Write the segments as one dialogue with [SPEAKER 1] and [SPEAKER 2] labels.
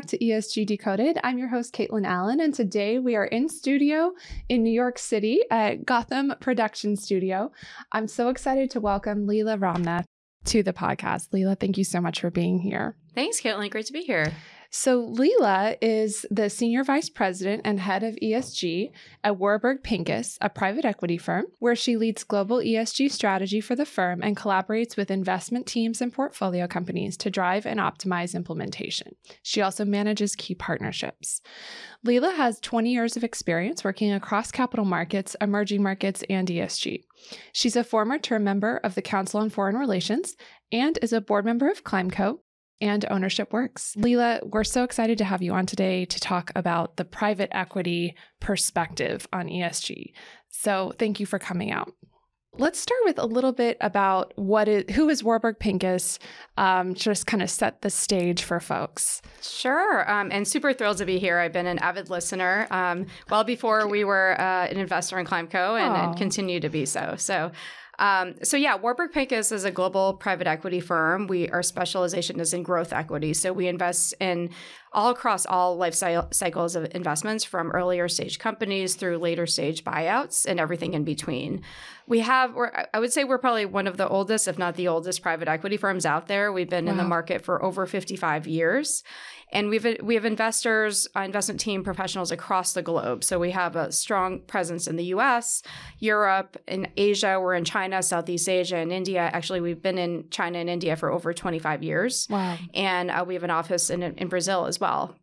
[SPEAKER 1] Back to ESG Decoded. I'm your host, Kaitlyn Allen, and today we are in studio in New York City at Gotham Production Studio. I'm so excited to welcome Leela Ramnath to the podcast. Leela, thank you so much for being here.
[SPEAKER 2] Thanks, Kaitlyn. Great to be here.
[SPEAKER 1] So, Leela is the Senior Vice President and Head of ESG at Warburg Pincus, a private equity firm, where she leads global ESG strategy for the firm and collaborates with investment teams and portfolio companies to drive and optimize implementation. She also manages key partnerships. Leela has 20 years of experience working across capital markets, emerging markets, and ESG. She's a former term member of the Council on Foreign Relations and is a board member of Climeco, and Ownership Works. Leela, we're so excited to have you on today to talk about the private equity perspective on ESG. So thank you for coming out. Let's start with a little bit about what is who is Warburg Pincus, um, just kind of set the stage for folks.
[SPEAKER 2] Sure, um, and super thrilled to be here. I've been an avid listener um, well before we were uh, an investor in Climeco and, and continue to be so. So um, so yeah, Warburg Pincus is a global private equity firm. We our specialization is in growth equity, so we invest in all across all life cycles of investments, from earlier stage companies through later stage buyouts and everything in between. We have, I would say, we're probably one of the oldest, if not the oldest, private equity firms out there. We've been wow. in the market for over 55 years. And we've we have investors, uh, investment team professionals across the globe. So we have a strong presence in the U.S., Europe, in Asia. We're in China, Southeast Asia, and India. Actually, we've been in China and India for over 25 years.
[SPEAKER 1] Wow!
[SPEAKER 2] And uh, we have an office in in Brazil as well.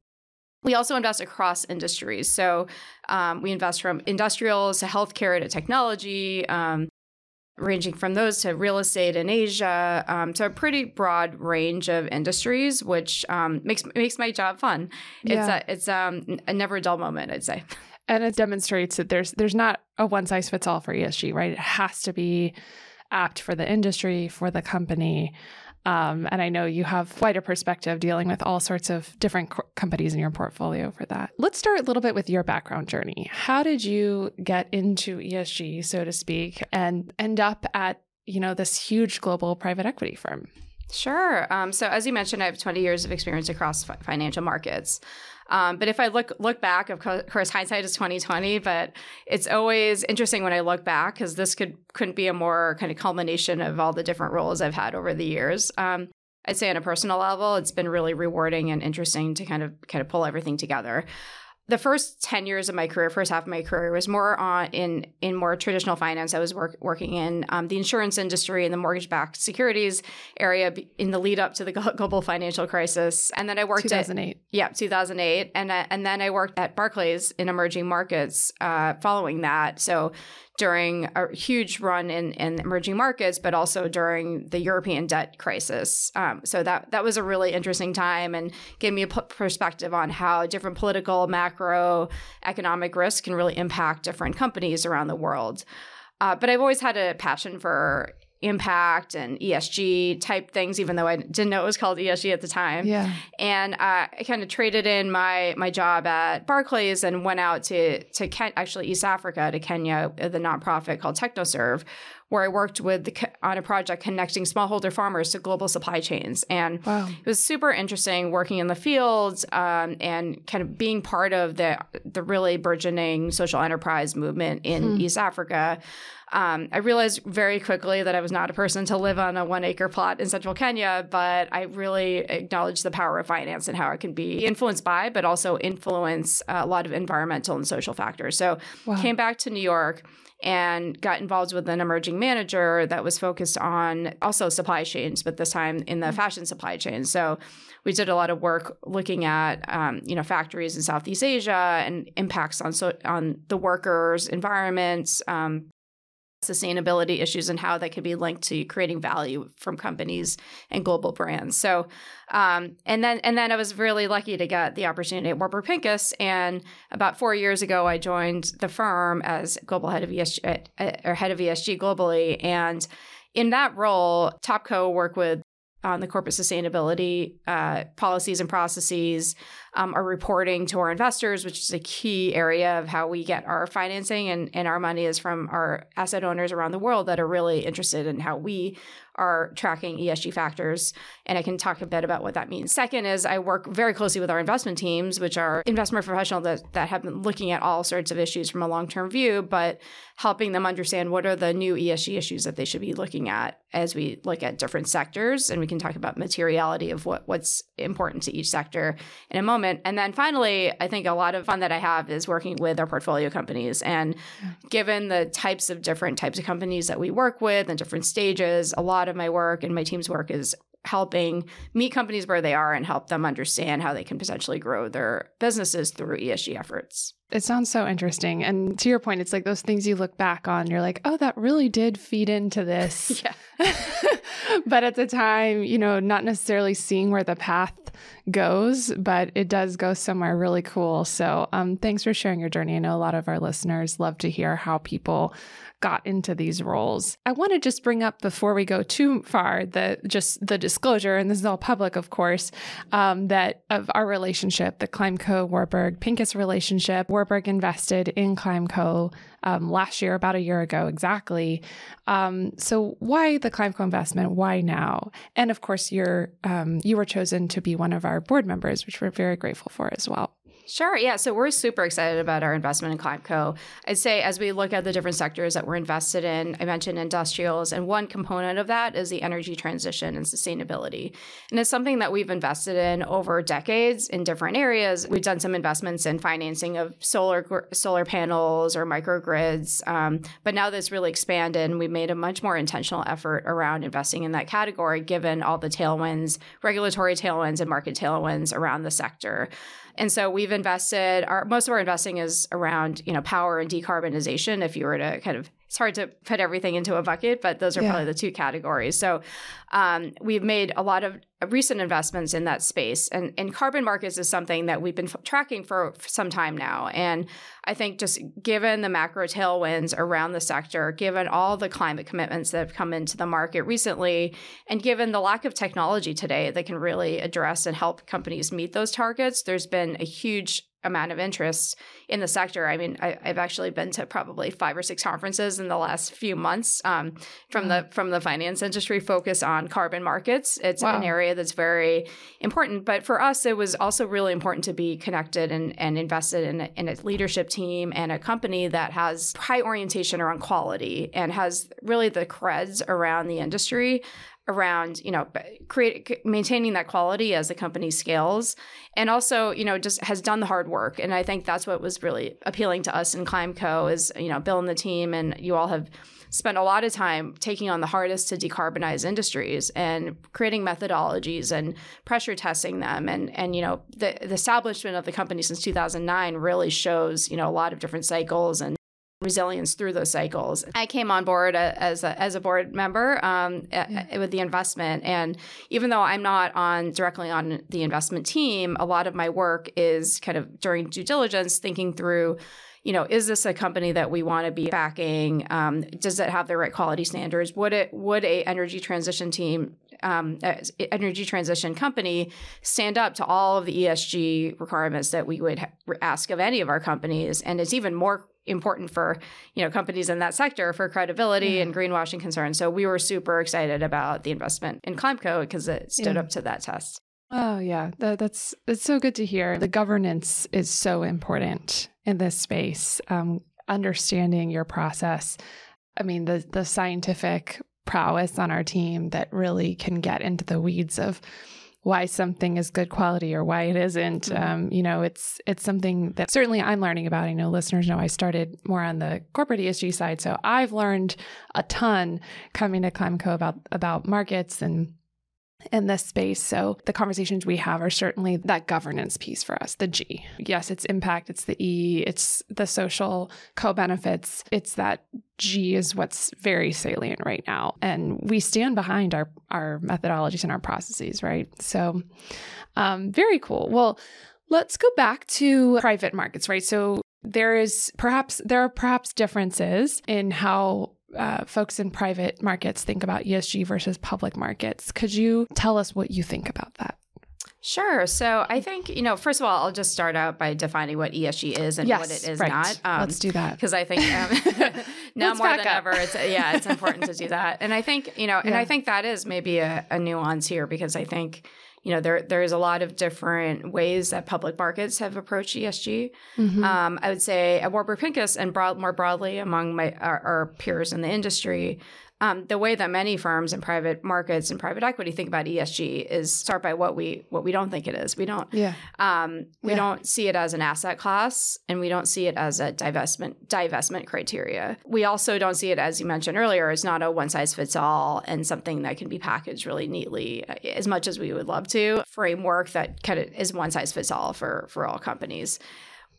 [SPEAKER 2] We also invest across industries. So um, we invest from industrials to healthcare to technology, um, ranging from those to real estate in Asia, um, to a pretty broad range of industries, which um, makes makes my job fun. Yeah. It's a, it's um, a never a dull moment, I'd say.
[SPEAKER 1] And it demonstrates that there's there's not a one size fits all for ESG, right? It has to be apt for the industry, for the company. Um, and I know you have quite a perspective dealing with all sorts of different co- companies in your portfolio for that. Let's start a little bit with your background journey. How did you get into ESG, so to speak, and end up at you know this huge global private equity firm?
[SPEAKER 2] Sure. Um, so as you mentioned, I have 20 years of experience across fi- financial markets. Um, but if I look look back, of course, hindsight is twenty twenty. But it's always interesting when I look back because this could couldn't be a more kind of culmination of all the different roles I've had over the years. Um, I'd say on a personal level, it's been really rewarding and interesting to kind of kind of pull everything together the first 10 years of my career first half of my career was more on in in more traditional finance. I was work, working in um, the insurance industry and the mortgage-backed securities area in the lead up to the global financial crisis. And then i worked
[SPEAKER 1] 2008
[SPEAKER 2] at, yeah 2008 and, uh, and then i worked at barclays in emerging markets uh, following that. So during a huge run in, in emerging markets, but also during the European debt crisis. Um, so that that was a really interesting time and gave me a p- perspective on how different political, macro, economic risk can really impact different companies around the world. Uh, but I've always had a passion for impact and ESG type things, even though I didn't know it was called ESG at the time.
[SPEAKER 1] Yeah.
[SPEAKER 2] And uh, I kind of traded in my my job at Barclays and went out to to Ken- actually East Africa to Kenya, the nonprofit called TechnoServe, where I worked with the, on a project connecting smallholder farmers to global supply chains. And
[SPEAKER 1] wow.
[SPEAKER 2] it was super interesting working in the fields um, and kind of being part of the the really burgeoning social enterprise movement in hmm. East Africa. Um, I realized very quickly that I was not a person to live on a one acre plot in central Kenya, but I really acknowledged the power of finance and how it can be influenced by, but also influence a lot of environmental and social factors. So wow. came back to New York and got involved with an emerging manager that was focused on also supply chains, but this time in the mm-hmm. fashion supply chain. So we did a lot of work looking at um, you know factories in Southeast Asia and impacts on so on the workers, environments, um, sustainability issues and how that could be linked to creating value from companies and global brands. So, um, and then and then I was really lucky to get the opportunity at Warburg Pincus. And about four years ago, I joined the firm as global head of ESG or head of ESG globally. And in that role, Topco worked with on the corporate sustainability uh, policies and processes, um, our reporting to our investors, which is a key area of how we get our financing and, and our money is from our asset owners around the world that are really interested in how we are tracking ESG factors. And I can talk a bit about what that means. Second is I work very closely with our investment teams, which are investment professionals that, that have been looking at all sorts of issues from a long term view, but helping them understand what are the new ESG issues that they should be looking at as we look at different sectors. And we can talk about materiality of what, what's important to each sector in a moment. And then finally, I think a lot of fun that I have is working with our portfolio companies. And given the types of different types of companies that we work with and different stages, a lot of my work and my team's work is helping meet companies where they are and help them understand how they can potentially grow their businesses through ESG efforts.
[SPEAKER 1] It sounds so interesting. And to your point, it's like those things you look back on, you're like, oh, that really did feed into this.
[SPEAKER 2] yeah.
[SPEAKER 1] but at the time, you know, not necessarily seeing where the path goes, but it does go somewhere really cool. So um, thanks for sharing your journey. I know a lot of our listeners love to hear how people got into these roles. I want to just bring up before we go too far the just the disclosure, and this is all public, of course, um, that of our relationship, the Climeco Warburg Pincus relationship. Warburg invested in Climeco um, last year, about a year ago exactly. Um, so why the Climeco investment? Why now? And of course, you're um, you were chosen to be one of our board members, which we're very grateful for as well.
[SPEAKER 2] Sure. Yeah. So we're super excited about our investment in Climeco. I'd say as we look at the different sectors that we're invested in, I mentioned industrials, and one component of that is the energy transition and sustainability. And it's something that we've invested in over decades in different areas. We've done some investments in financing of solar solar panels or microgrids, um, but now that's really expanded, and we've made a much more intentional effort around investing in that category, given all the tailwinds, regulatory tailwinds, and market tailwinds around the sector. And so we've invested our most of our investing is around, you know, power and decarbonization. If you were to kind of it's hard to put everything into a bucket, but those are yeah. probably the two categories. So um, we've made a lot of recent investments in that space, and, and carbon markets is something that we've been f- tracking for, for, some time now. And I think just given the macro tailwinds around the sector, given all the climate commitments that have come into the market recently, and given the lack of technology today that can really address and help companies meet those targets, there's been a huge amount of interest in the sector. I mean, I, have actually been to probably five or six conferences in the last few months um, from the from the finance industry focus on carbon markets. It's wow. an area that's very important. But for us, it was also really important to be connected and, and invested in in a leadership team and a company that has high orientation around quality and has really the creds around the industry around you know create maintaining that quality as the company scales. And also you know just has done the hard work. And i think that's what was really appealing to us in climeco is you know bill and the team and you all have spent a lot of time taking on the hardest to decarbonize industries and creating methodologies and pressure testing them. And and you know the, the establishment of the company since 2009 really shows you know a lot of different cycles and resilience through those cycles. I came on board as a, as a board member um, yeah. with the investment, and even though I'm not on directly on the investment team, a lot of my work is kind of during due diligence, thinking through. You know, is this a company that we want to be backing? Um, does it have the right quality standards? Would it would a energy transition team um, energy transition company stand up to all of the ESG requirements that we would ha- ask of any of our companies. And it's even more important for you know companies in that sector for credibility yeah. and greenwashing concerns. So we were super excited about the investment in Climeco because it stood yeah. up to that test.
[SPEAKER 1] Oh yeah, that, that's it's so good to hear. The governance is so important in this space. Um, understanding your process. I mean, the the scientific prowess on our team that really can get into the weeds of why something is good quality or why it isn't. Mm-hmm. Um, you know, it's it's something that certainly I'm learning about. I know listeners know I started more on the corporate ESG side, so I've learned a ton coming to Climeco about about markets and in this space. So the conversations we have are certainly that governance piece for us, the G. Yes, it's impact, it's the E, it's the social co benefits. It's that G is what's very salient right now. And we stand behind our, our methodologies and our processes, right? So um, very cool. Well, let's go back to private markets, right? So there is perhaps there are perhaps differences in how uh, folks in private markets think about ESG versus public markets. Could you tell us what you think about that?
[SPEAKER 2] Sure. So I think, you know, first of all, I'll just start out by defining what ESG is and
[SPEAKER 1] yes,
[SPEAKER 2] what it is
[SPEAKER 1] right.
[SPEAKER 2] not.
[SPEAKER 1] Um, Let's do that.
[SPEAKER 2] Because I think um, now more than up. ever, it's, yeah, it's important to do that. And I think, you know, yeah. and I think that is maybe a, a nuance here because I think, you know, there there is a lot of different ways that public markets have approached ESG. Mm-hmm. Um, I would say at Warburg Pincus and broad, more broadly among my our, our peers in the industry, um, the way that many firms and private markets and private equity think about ESG is start by what we what we don't think it is. We don't
[SPEAKER 1] yeah.
[SPEAKER 2] Um, we
[SPEAKER 1] yeah.
[SPEAKER 2] don't see it as an asset class, and we don't see it as a divestment divestment criteria. We also don't see it, as you mentioned earlier, as not a one size fits all and something that can be packaged really neatly, uh, as much as we would love to. Framework that kind of is one size fits all for for all companies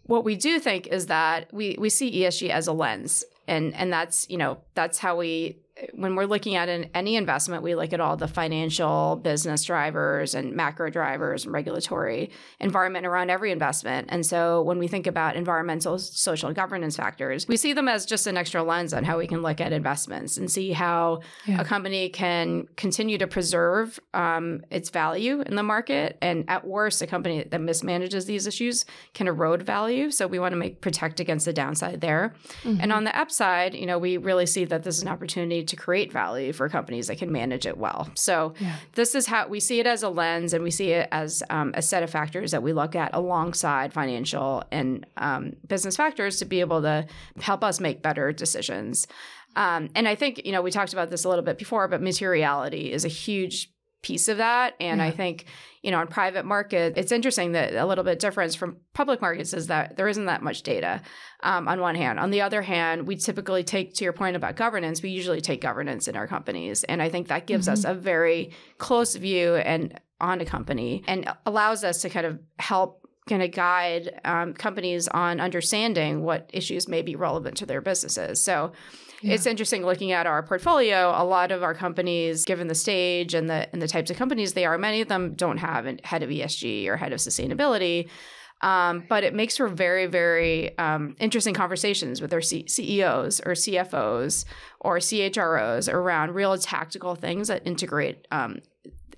[SPEAKER 2] what we do think is that we we see ESG as a lens and and that's you know that's how we when we're looking at an, any investment, we look at all the financial business drivers and macro drivers and regulatory environment around every investment. And so when we think about environmental, social, governance factors, we see them as just an extra lens on how we can look at investments and see how yeah. a company can continue to preserve um, its value in the market. And at worst, a company that mismanages these issues can erode value. So we want to make protect against the downside there. Mm-hmm. And on the upside, you know, we really see that this is an opportunity to create value for companies that can manage it well. So yeah. this is how we see it as a lens, and we see it as um, a set of factors that we look at alongside financial and um, business factors to be able to help us make better decisions. Um, and I think you know we talked about this a little bit before, but materiality is a huge piece of that. And yeah. I think, you know, in private market, it's interesting that a little bit difference from public markets is that there isn't that much data um, on one hand. On the other hand, we typically take, to your point about governance, we usually take governance in our companies. And I think that gives mm-hmm. us a very close view and on a company and allows us to kind of help kind of guide um, companies on understanding what issues may be relevant to their businesses. So yeah. It's interesting looking at our portfolio. A lot of our companies, given the stage and the and the types of companies they are, many of them don't have a head of ESG or head of sustainability. Um, but it makes for very, very um, interesting conversations with their C- CEOs or CFOs or CHROs around real tactical things that integrate um,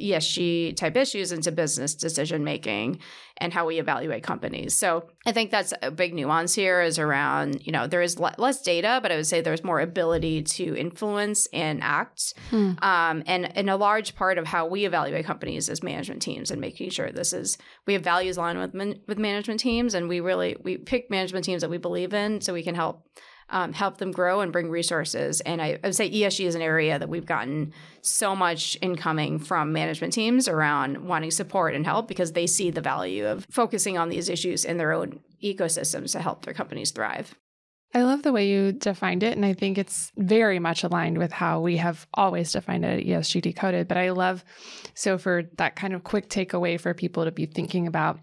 [SPEAKER 2] ESG type issues into business decision making and how we evaluate companies. So I think that's a big nuance here is around, you know, there is le- less data, but I would say there's more ability to influence and act. Hmm. Um, and, and a large part of how we evaluate companies is management teams and making sure this is, we have values aligned with, man- with management teams and we really, we pick management teams that we believe in so we can help um, help them grow and bring resources. And I, I, would say ESG is an area that we've gotten so much incoming from management teams around wanting support and help because they see the value of focusing on these issues in their own ecosystems to help their companies thrive.
[SPEAKER 1] I love the way you defined it. And I think it's very much aligned with how we have always defined it at ESG Decoded. But I love, so for that kind of quick takeaway for people to be thinking about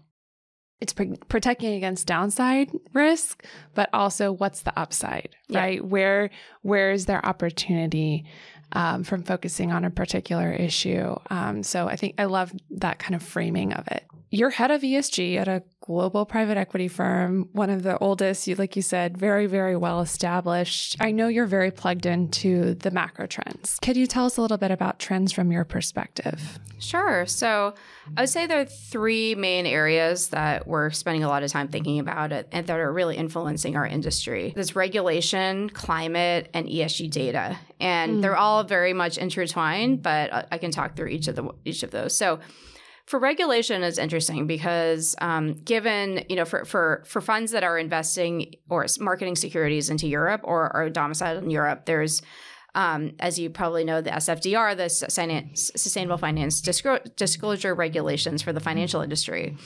[SPEAKER 1] it's protecting against downside risk but also what's the upside yeah. right? Where where is there opportunity um, from focusing on a particular issue? Um, so i think i love that kind of framing of it you're head of esg at a global private equity firm, one of the oldest, like you said, very, very well established. I know you're very plugged into the macro trends. Could you tell us a little bit about trends from your perspective?
[SPEAKER 2] Sure. So I would say there are three main areas that we're spending a lot of time thinking about and that are really influencing our industry. There's regulation, climate, and ESG data. And mm. they're all very much intertwined, but I can talk through each of the each of those. So for regulation is interesting because um, given you know for, for for funds that are investing or marketing securities into Europe or are domiciled in Europe, there's um, as you probably know, the SFDR, the Sustainable Finance Disclosure Regulations for the financial industry,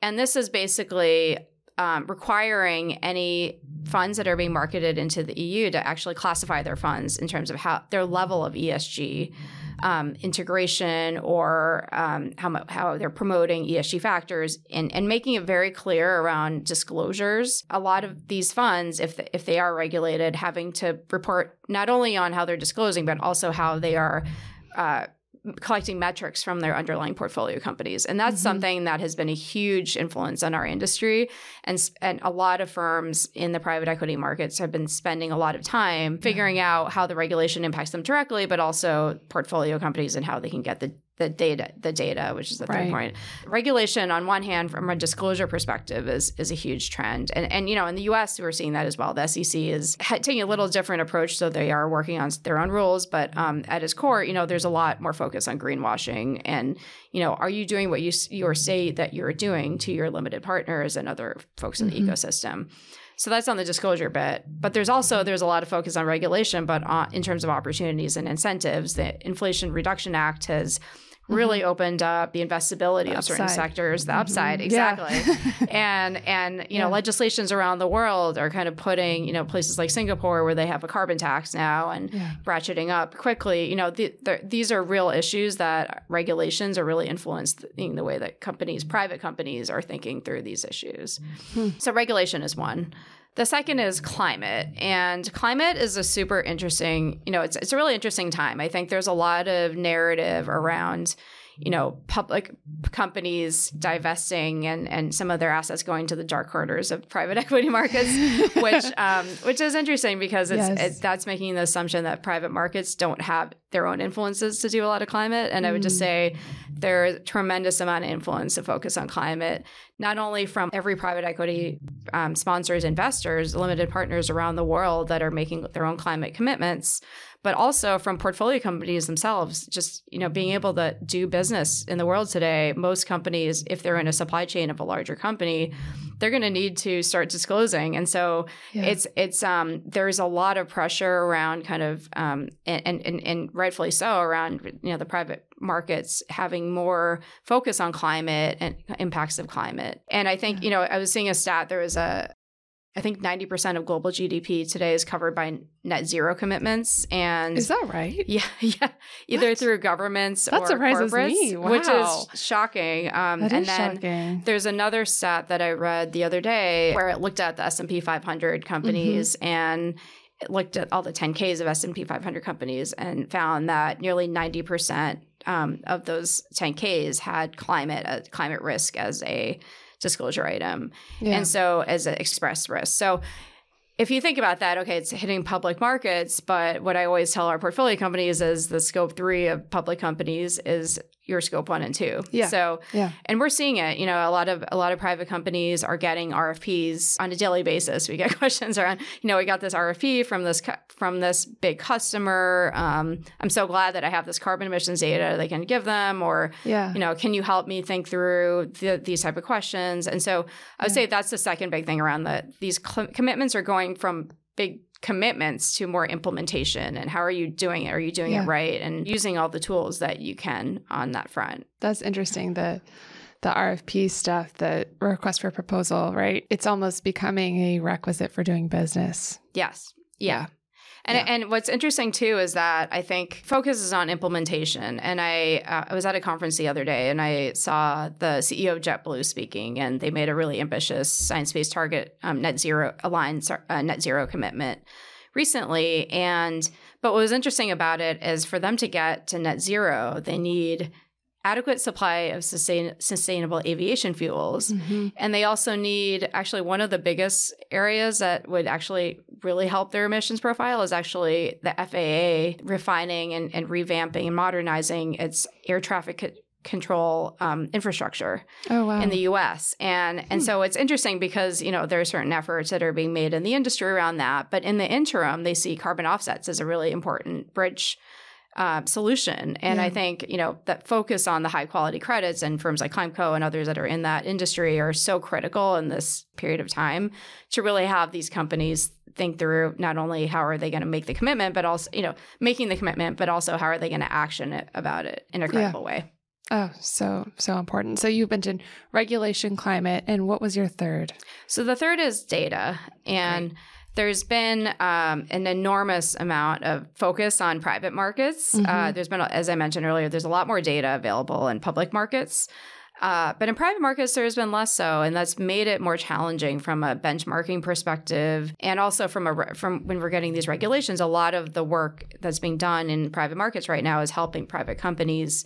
[SPEAKER 2] and this is basically um, requiring any funds that are being marketed into the EU to actually classify their funds in terms of how their level of ESG um, integration or um, how, how they're promoting ESG factors and, and making it very clear around disclosures. A lot of these funds, if, if they are regulated, having to report not only on how they're disclosing, but also how they are uh, collecting metrics from their underlying portfolio companies. And that's mm-hmm. something that has been a huge influence on our industry. And and a lot of firms in the private equity markets have been spending a lot of time figuring out how the regulation impacts them directly but also portfolio companies and how they can get the the data the data which is the third point. Regulation on one hand from a disclosure perspective is is a huge trend. And and you know in the US we're seeing that as well. The SEC is taking a little different approach so they are working on their own rules. But um, at its core you know there's a lot more focus on greenwashing. And you know are you doing what you you say that you're doing to your limited partners and other folks in the
[SPEAKER 1] Mhm.
[SPEAKER 2] ecosystem? So that's on the disclosure bit. But there's also there's a lot of focus on regulation, but on, in terms of opportunities and incentives, the Inflation Reduction Act has really opened up the investability
[SPEAKER 1] The
[SPEAKER 2] of certain sectors, the
[SPEAKER 1] Mhm.
[SPEAKER 2] upside
[SPEAKER 1] Yeah.
[SPEAKER 2] exactly. and and you know legislations around the world are kind of putting you know places like Singapore where they have a carbon tax now and
[SPEAKER 1] Yeah.
[SPEAKER 2] ratcheting up quickly. You know, the, the, these are real issues that regulations are really influencing the way that companies, private companies, are thinking through these issues.
[SPEAKER 1] Hmm.
[SPEAKER 2] So, regulation is one. The second is climate, and climate is a super interesting. You know, it's it's a really interesting time. I think there's a lot of narrative around you know, public companies divesting and, and some of their assets going to the dark corners of private equity markets, which um, which is interesting because it's
[SPEAKER 1] Yes.
[SPEAKER 2] it, that's making the assumption that private markets don't have their own influences to do a lot of climate. And I would just
[SPEAKER 1] Mm.
[SPEAKER 2] say there's a tremendous amount of influence to focus on climate, not only from every private equity um, sponsors, investors, limited partners around the world that are making their own climate commitments, but also from portfolio companies themselves. Just you know, being able to do business in the world today, most companies, if they're in a supply chain of a larger company, they're going to need to start disclosing, and so
[SPEAKER 1] Yeah.
[SPEAKER 2] it's it's um there's a lot of pressure around kind of um and, and and and rightfully so around you know the private markets having more focus on climate and impacts of climate. And I think you know I was seeing a stat there was a I think 90% of global GDP today is covered by net zero commitments and
[SPEAKER 1] Is that right?
[SPEAKER 2] yeah, yeah, either
[SPEAKER 1] What?
[SPEAKER 2] through governments
[SPEAKER 1] That
[SPEAKER 2] or
[SPEAKER 1] surprises
[SPEAKER 2] corporates,
[SPEAKER 1] me.
[SPEAKER 2] which
[SPEAKER 1] Wow.
[SPEAKER 2] is shocking. Um,
[SPEAKER 1] That
[SPEAKER 2] and
[SPEAKER 1] is
[SPEAKER 2] then
[SPEAKER 1] shocking.
[SPEAKER 2] there's another stat that I read the other day where it looked at the S&P 500 companies and it looked at all the 10Ks of S&P 500 companies and found that nearly 90% um, of those 10Ks had climate uh, climate risk as a disclosure item
[SPEAKER 1] Yeah.
[SPEAKER 2] and so as an express risk. So if you think about that, okay, it's hitting public markets, but what I always tell our portfolio companies is the scope three of public companies is your scope one and two.
[SPEAKER 1] Yeah.
[SPEAKER 2] So
[SPEAKER 1] yeah.
[SPEAKER 2] and we're seeing it. You know, a lot of a lot of private companies are getting RFPs on a daily basis. We get questions around, you know, we got this RFP from this from this big customer. Um, I'm so glad that I have this carbon emissions data they can give them, or
[SPEAKER 1] Yeah.
[SPEAKER 2] you know, can you help me think through the, these type of questions? And so I would
[SPEAKER 1] Yeah.
[SPEAKER 2] say that's the second big thing around that. These cl- commitments are going from big commitments to more implementation and how are you doing it are you doing
[SPEAKER 1] Yeah.
[SPEAKER 2] it right and using all the tools that you can on that front
[SPEAKER 1] That's interesting. The the RFP stuff, the request for proposal, right? It's almost becoming a requisite for doing business.
[SPEAKER 2] Yes. Yeah. And,
[SPEAKER 1] Yeah.
[SPEAKER 2] and what's interesting too is that I think focus is on implementation. And I uh, I was at a conference the other day and I saw the CEO of JetBlue speaking, and they made a really ambitious science based target, um, net zero aligned uh, net zero commitment recently. And but what was interesting about it is for them to get to net zero, they need adequate supply of sustain- sustainable aviation fuels. And they also need actually one of the biggest areas that would actually really help their emissions profile is actually the FAA refining and, and revamping and modernizing its air traffic co- control um, infrastructure
[SPEAKER 1] Oh wow.
[SPEAKER 2] in the US. And and so it's interesting because, you know, there are certain efforts that are being made in the industry around that. But in the interim, they see carbon offsets as a really important bridge uh, solution. And I think, you know, that focus on the high quality credits and firms like Climeco and others that are in that industry are so critical in this period of time to really have these companies think through not only how are they going to make the commitment, but also, you know, making the commitment, but also how are they going to action it about it in a credible way.
[SPEAKER 1] oh, so so important. So you mentioned regulation, climate, and what was your third?
[SPEAKER 2] So the third is data. And there's been um, an enormous amount of focus on private markets. Uh,
[SPEAKER 1] Mhm.
[SPEAKER 2] there's been, as I mentioned earlier, there's a lot more data available in public markets. Uh, but in private markets, there's been less so, and that's made it more challenging from a benchmarking perspective, and also from a from when we're getting these regulations. A lot of the work that's being done in private markets right now is helping private companies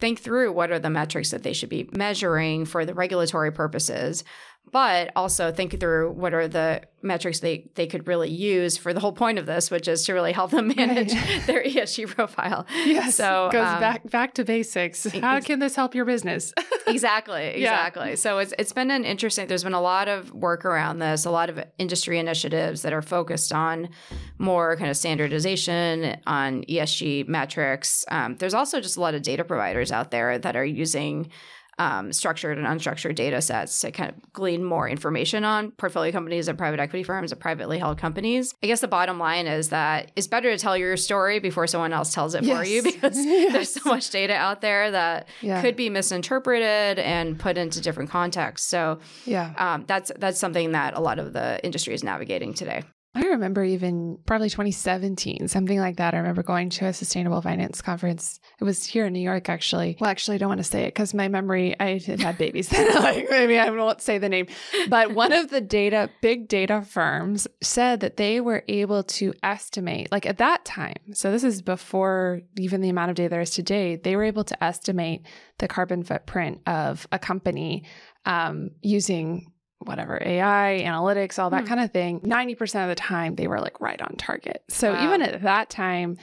[SPEAKER 2] think through what are the metrics that they should be measuring for the regulatory purposes, but also think through what are the metrics they, they could really use for the whole point of this, which is to really help them manage right. their ESG profile.
[SPEAKER 1] Yes, so goes um, back back to basics. How can this help your business?
[SPEAKER 2] exactly, exactly. Yeah. So it's it's been an interesting. There's been a lot of work around this, a lot of industry initiatives that are focused on more kind of standardization on ESG metrics. Um, there's also just a lot of data providers out there that are using um, structured and unstructured data sets to kind of glean more information on portfolio companies and private equity firms and privately held companies. I guess the bottom line is that it's better to tell your story before someone else tells it yes. for you because yes. there's so much data out there that yeah. could be misinterpreted and put into different contexts. So yeah, um, that's that's something that a lot of the industry is navigating today.
[SPEAKER 1] I remember even probably 2017, something like that. I remember going to a sustainable finance conference. It was here in New York, actually. Well, actually, I don't want to say it because my memory, I had had babies like, maybe I won't say the name. But one of the data, big data firms said that they were able to estimate, like at that time, so this is before even the amount of data there is today, they were able to estimate the carbon footprint of a company um, using whatever AI, analytics, all that mm. kind of thing, 90% of the time they were like right on target. So wow. even at that time,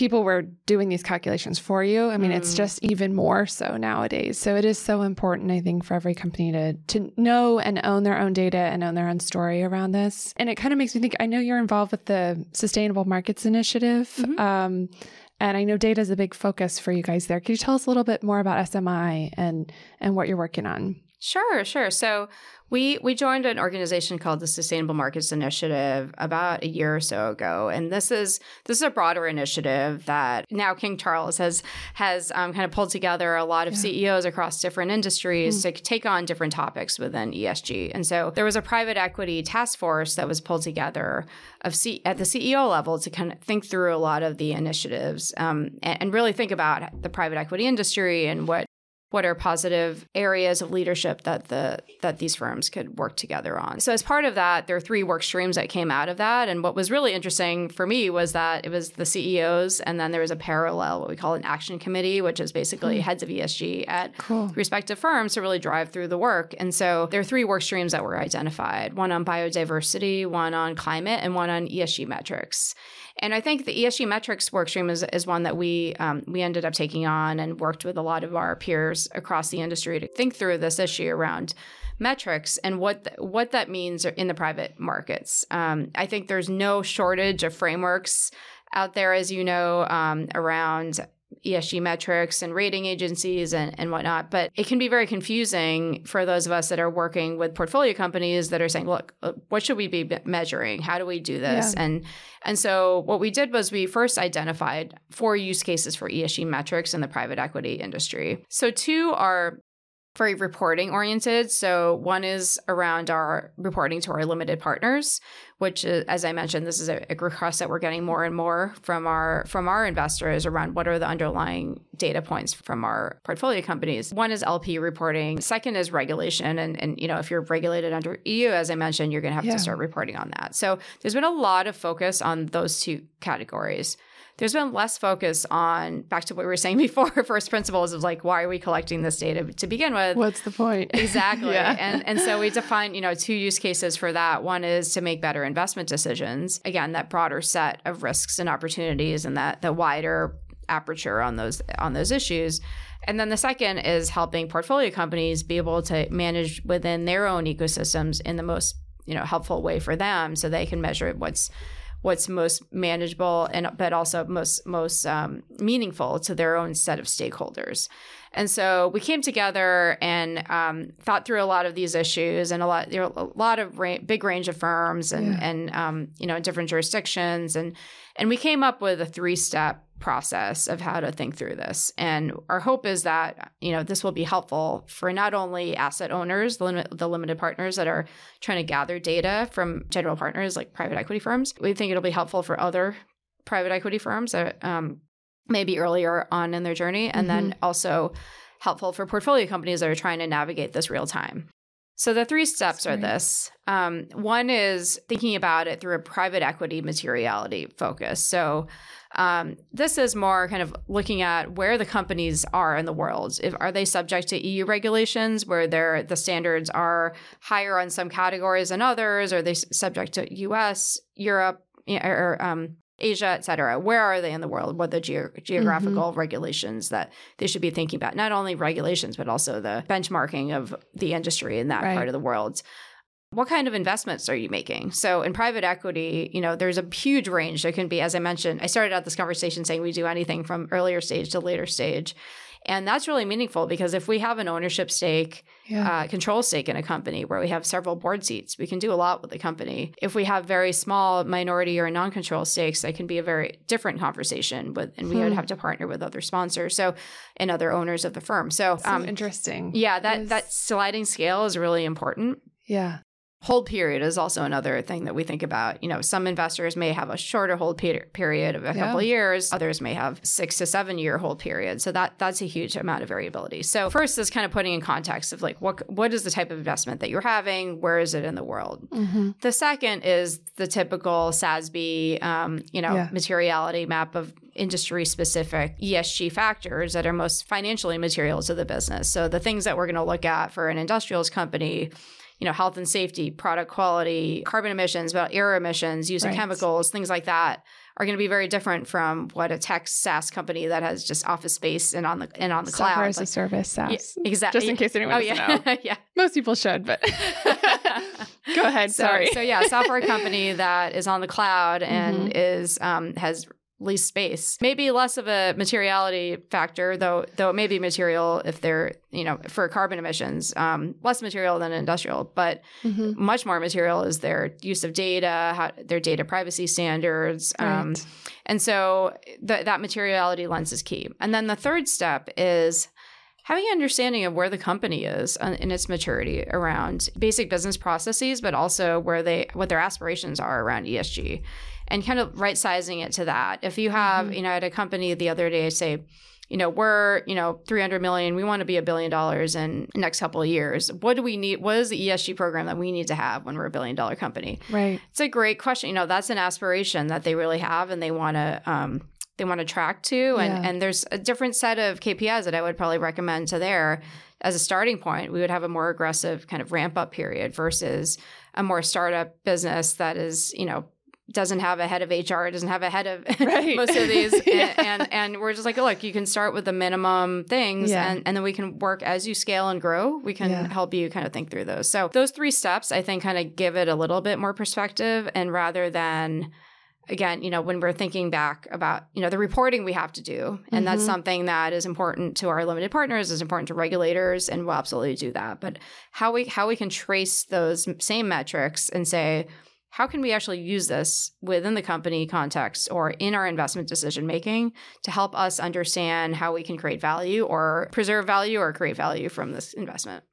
[SPEAKER 1] people were doing these calculations for you. I mean, mm. it's hmm. just even more so nowadays. So it is so important, I think, for every company to to know and own their own data and own their own story around this. And it kind of makes me think. I know you're involved with the Sustainable Markets Initiative. Mm-hmm. Um, and I know data is a big focus for you guys there. Could you tell us a little bit more about SMI and and what you're working on?
[SPEAKER 2] Sure, sure. So we we joined an organization called the Sustainable Markets Initiative about a year or so ago, and this is this is a broader initiative that now King Charles has has um, kind of pulled together a lot of yeah. CEOs across different industries mm. to take on different topics within ESG. And so there was a private equity task force that was pulled together of C- at the CEO level to kind of think through a lot of the initiatives um, and, and really think about the private equity industry and what what are positive areas of leadership that the that these firms could work together on. So as part of that, there are three work streams that came out of that. And what was really interesting for me was that it was the CEOs, and then there was a parallel, what we call an action committee, which is basically mm. heads of ESG at cool. respective firms to really drive through the work. And so there are three work streams that were identified: one on biodiversity, one on climate, and one on ESG metrics. And I think the ESG metrics workstream is, is one that we um, we ended up taking on and worked with a lot of our peers across the industry to think through this issue around metrics and what th- what that means in the private markets. Um, I think there's no shortage of frameworks out there, as you know, um, around ESG metrics and rating agencies and, and whatnot. But it can be very confusing for those of us that are working with portfolio companies that are saying, look, uh, what should we be measuring? How do we do this? Yeah. And and so what we did was we first identified four use cases for ESG metrics in the private equity industry. So two are very reporting oriented. So one is around our reporting to our limited partners, which is, as I mentioned, this is a, a, request that we're getting more and more from our from our investors around what are the underlying data points from our portfolio companies. One is LP reporting. Second is regulation. And, and you know, if you're regulated under EU, as I mentioned, you're gonna have yeah. to start reporting on that. So there's been a lot of focus on those two categories there's been less focus on back to what we were saying before first principles of like why are we collecting this data to begin with
[SPEAKER 1] what's the point
[SPEAKER 2] exactly yeah. and and so we define you know two use cases for that one is to make better investment decisions again that broader set of risks and opportunities and that the wider aperture on those on those issues and then the second is helping portfolio companies be able to manage within their own ecosystems in the most you know helpful way for them so they can measure what's what's most manageable and but also most most um, meaningful to their own set of stakeholders. And so we came together and um, thought through a lot of these issues and a lot there a lot of ra- big range of firms and yeah. and um, you know different jurisdictions and and we came up with a three step process of how to think through this. And our hope is that, you know, this will be helpful for not only asset owners, the, limit, the limited partners that are trying to gather data from general partners like private equity firms. We think it'll be helpful for other private equity firms that um, maybe earlier on in their journey, and mm-hmm. then also helpful for portfolio companies that are trying to navigate this real time. So the three steps are this. Um, one is thinking about it through a private equity materiality focus. So um, this is more kind of looking at where the companies are in the world. If, are they subject to EU regulations where the standards are higher on some categories than others? Are they subject to US, Europe, or um, Asia, et cetera. Where are they in the world? What are the ge- geographical mm-hmm. regulations that they should be thinking about? Not only regulations, but also the benchmarking of the industry in that right. part of the world. What kind of investments are you making? So in private equity, you know, there's a huge range. There can be, as I mentioned, I started out this conversation saying we do anything from earlier stage to later stage. And that's really meaningful because if we have an ownership stake, yeah. uh, control stake in a company where we have several board seats, we can do a lot with the company. If we have very small minority or non control stakes, that can be a very different conversation. With, and we hmm. would have to partner with other sponsors. So, and other owners of the firm. So,
[SPEAKER 1] um, interesting.
[SPEAKER 2] Yeah, that, that sliding scale is really important.
[SPEAKER 1] Yeah.
[SPEAKER 2] Hold period is also another thing that we think about. You know, some investors may have a shorter hold period of a yeah. couple years. Others may have six to seven year hold period. So that that's a huge amount of variability. So first is kind of putting in context of like what what is the type of investment that you're having? Where is it in the world? Mm-hmm. The second is the typical SASB, um, you know, yeah. materiality map of industry specific ESG factors that are most financially material to the business. So the things that we're going to look at for an industrials company you know, health and safety, product quality, carbon emissions, about air emissions, use of right. chemicals, things like that are going to be very different from what a tech SaaS company that has just office space and on the and on the
[SPEAKER 1] Software
[SPEAKER 2] cloud.
[SPEAKER 1] as a service SaaS.
[SPEAKER 2] Yeah, exactly.
[SPEAKER 1] Just in case anyone oh, doesn't
[SPEAKER 2] yeah.
[SPEAKER 1] know.
[SPEAKER 2] yeah.
[SPEAKER 1] Most people should, but go ahead.
[SPEAKER 2] So,
[SPEAKER 1] sorry.
[SPEAKER 2] so yeah, software company that is on the cloud and mm-hmm. is um, has lease space. Maybe less of a materiality factor, though though it may be material if they're, you know, for carbon emissions, um, less material than industrial, but mm-hmm. much more material is their use of data, how, their data privacy standards. Right. Um, and so th- that materiality lens is key. And then the third step is having an understanding of where the company is in its maturity around basic business processes, but also where they what their aspirations are around ESG and kind of right sizing it to that. If you have, mm-hmm. you know, at a company the other day say, you know, we're, you know, 300 million, we want to be a billion dollars in the next couple of years. What do we need? What is the ESG program that we need to have when we're a billion dollar company?
[SPEAKER 1] Right.
[SPEAKER 2] It's a great question. You know, that's an aspiration that they really have and they want to, um, they want to track to. And, yeah. and there's a different set of KPIs that I would probably recommend to there as a starting point. We would have a more aggressive kind of ramp up period versus a more startup business that is, you know, doesn't have a head of HR, doesn't have a head of right. most of these. yeah. and, and, and we're just like, look, you can start with the minimum things yeah. and, and then we can work as you scale and grow. We can yeah. help you kind of think through those. So those three steps, I think, kind of give it a little bit more perspective. And rather than, again, you know, when we're thinking back about, you know, the reporting we have to do, and mm-hmm. that's something that is important to our limited partners, is important to regulators, and we'll absolutely do that. But how we how we can trace those same metrics and say, how can we actually use this within the company context or in our investment decision making to help us understand how we can create value or preserve value or create value from this investment?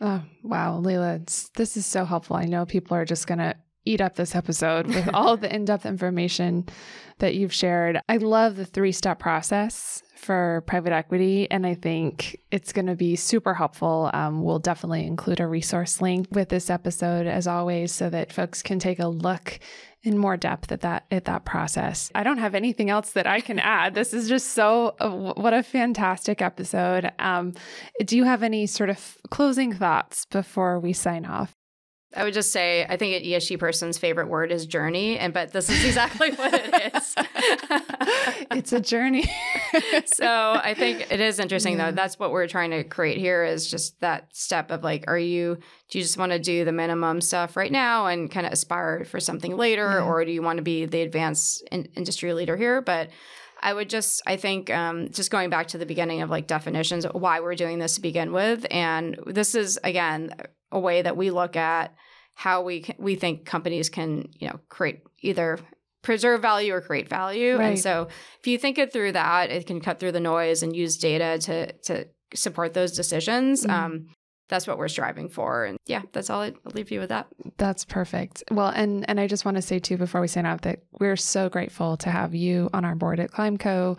[SPEAKER 1] Oh, wow, Leela, this is so helpful. I know people are just going to eat up this episode with all the in depth information that you've shared. I love the three step process for private equity, and I think it's going to be super helpful. Um, we'll definitely include a resource link with this episode, as always, so that folks can take a look in more depth at that at that process. I don't have anything else that I can add. This is just so uh, what a fantastic episode. Um, do you have any sort of closing thoughts before we sign off?
[SPEAKER 2] I would just say I think an ESG person's favorite word is journey, and but this is exactly what it is.
[SPEAKER 1] it's a journey.
[SPEAKER 2] so I think it is interesting yeah. though. That's what we're trying to create here is just that step of like, are you do you just want to do the minimum stuff right now and kind of aspire for something later, yeah. or do you want to be the advanced in- industry leader here? But I would just, I think, um, just going back to the beginning of like definitions, why we're doing this to begin with. And this is, again, a way that we look at how we can, we think companies can you know create either preserve value or create value. Right. And so if you think it through that, it can cut through the noise and use data to to support those decisions. Mm-hmm. Um, that's what we're striving for. And yeah, that's all I, will leave you with that.
[SPEAKER 1] That's perfect. Well, and and I just want to say too before we sign off that we're so grateful to have you on our board at Climeco,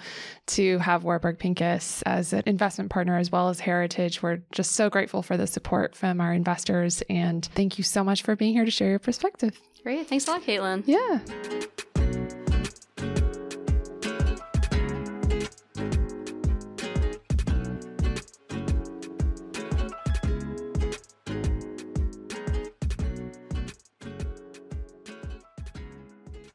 [SPEAKER 1] to have Warburg Pincus as an investment partner as well as Heritage. We're just so grateful for the support from our investors, and thank you so much for being here to share your perspective.
[SPEAKER 2] Great. Thanks a lot, Kaitlyn.
[SPEAKER 1] Yeah.